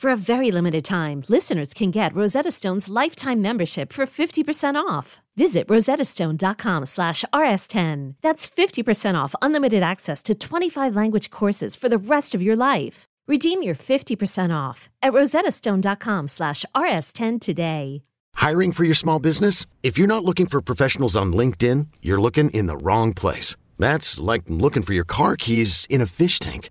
For a very limited time, listeners can get Rosetta Stone's lifetime membership for 50% off. Visit rosettastone.com slash rs10. That's 50% off unlimited access to 25 language courses for the rest of your life. Redeem your 50% off at rosettastone.com slash rs10 today. Hiring for your small business? If you're not looking for professionals on LinkedIn, you're looking in the wrong place. That's like looking for your car keys in a fish tank.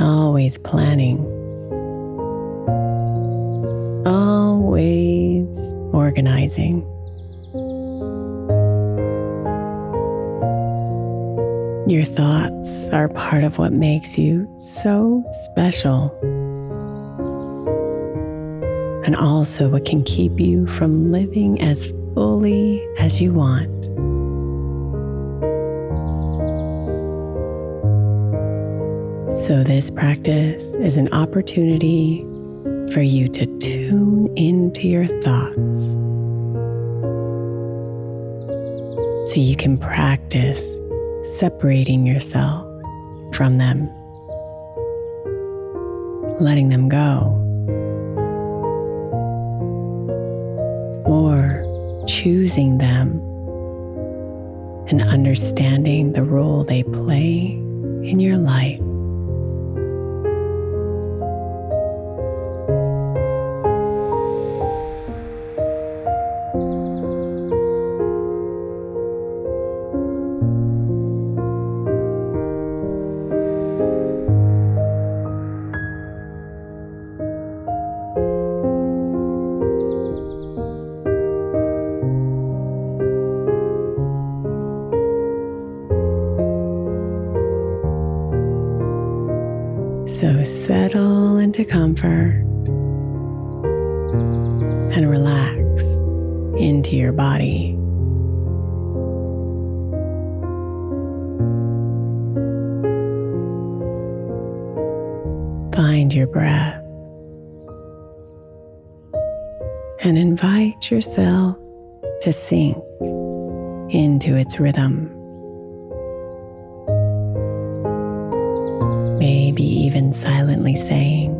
Always planning. Always organizing. Your thoughts are part of what makes you so special. And also what can keep you from living as fully as you want. So, this practice is an opportunity for you to tune into your thoughts so you can practice separating yourself from them, letting them go, or choosing them and understanding the role they play in your life. So settle into comfort and relax into your body. Find your breath. and invite yourself to sink into its rhythm. Maybe even silently saying,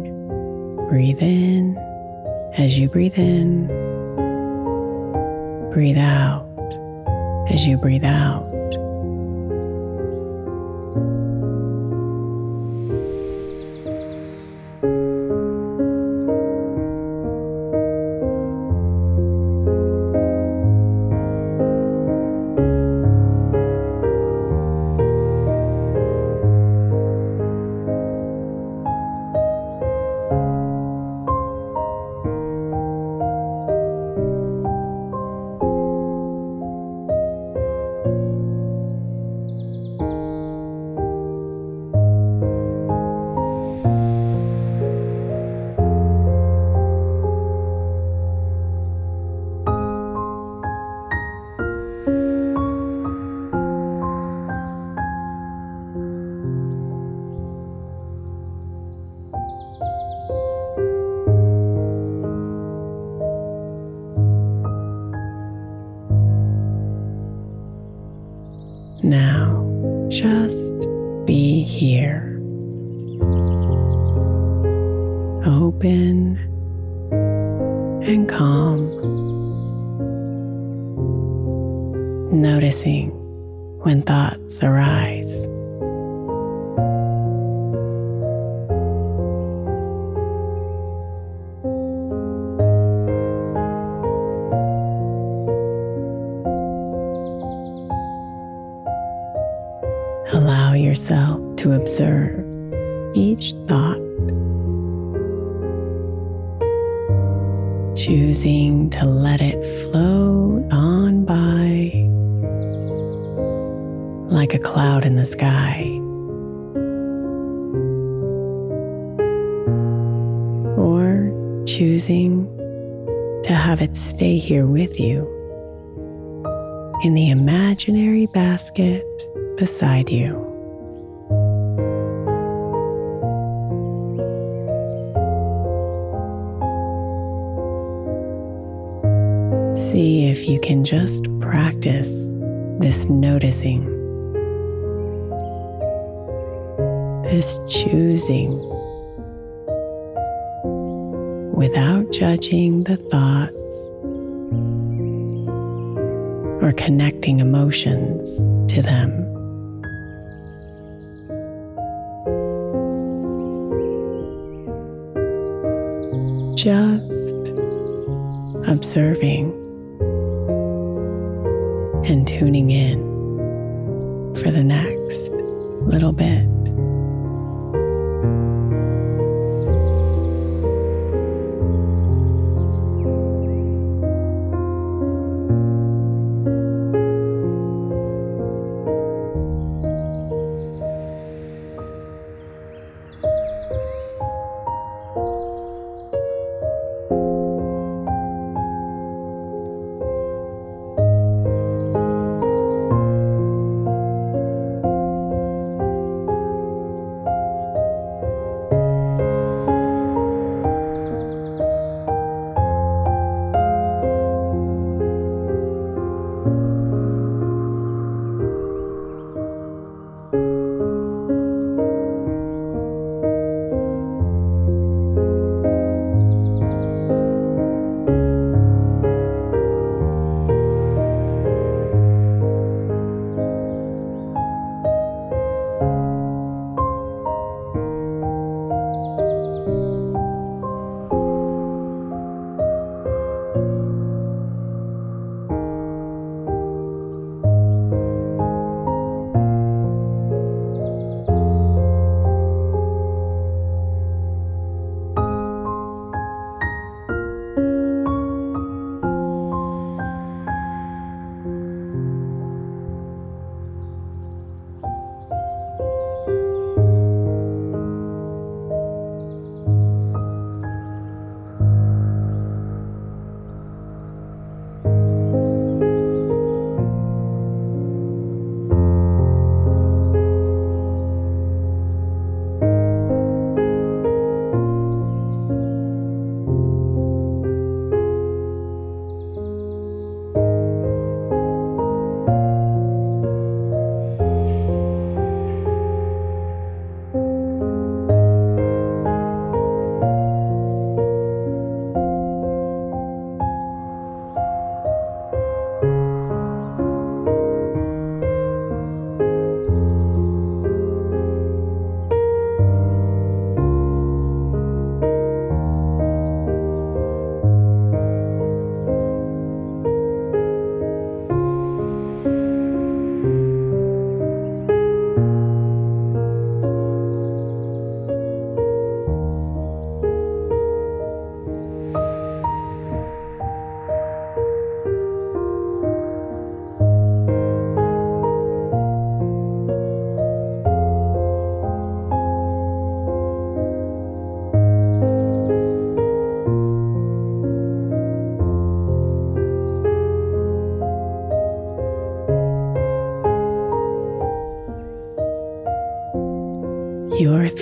breathe in as you breathe in, breathe out as you breathe out. And calm. Noticing when thoughts arise. Choosing to let it float on by like a cloud in the sky. Or choosing to have it stay here with you in the imaginary basket beside you. See if you can just practice this noticing, this choosing. Without judging the thoughts or connecting emotions to them. Just observing and tuning in for the next little bit.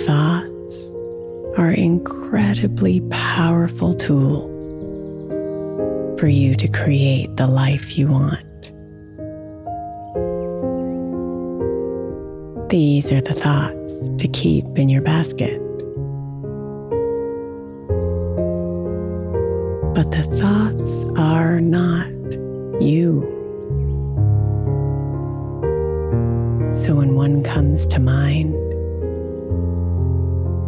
Thoughts are incredibly powerful tools for you to create the life you want. These are the thoughts to keep in your basket. But the thoughts are not you. So when one comes to mind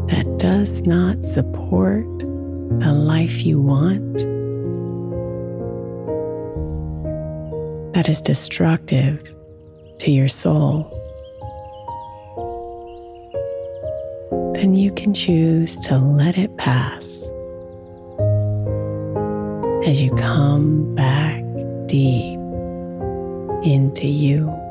that does not support the life you want, that is destructive to your soul, then you can choose to let it pass as you come back deep into you.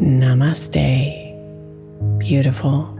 Namaste, beautiful.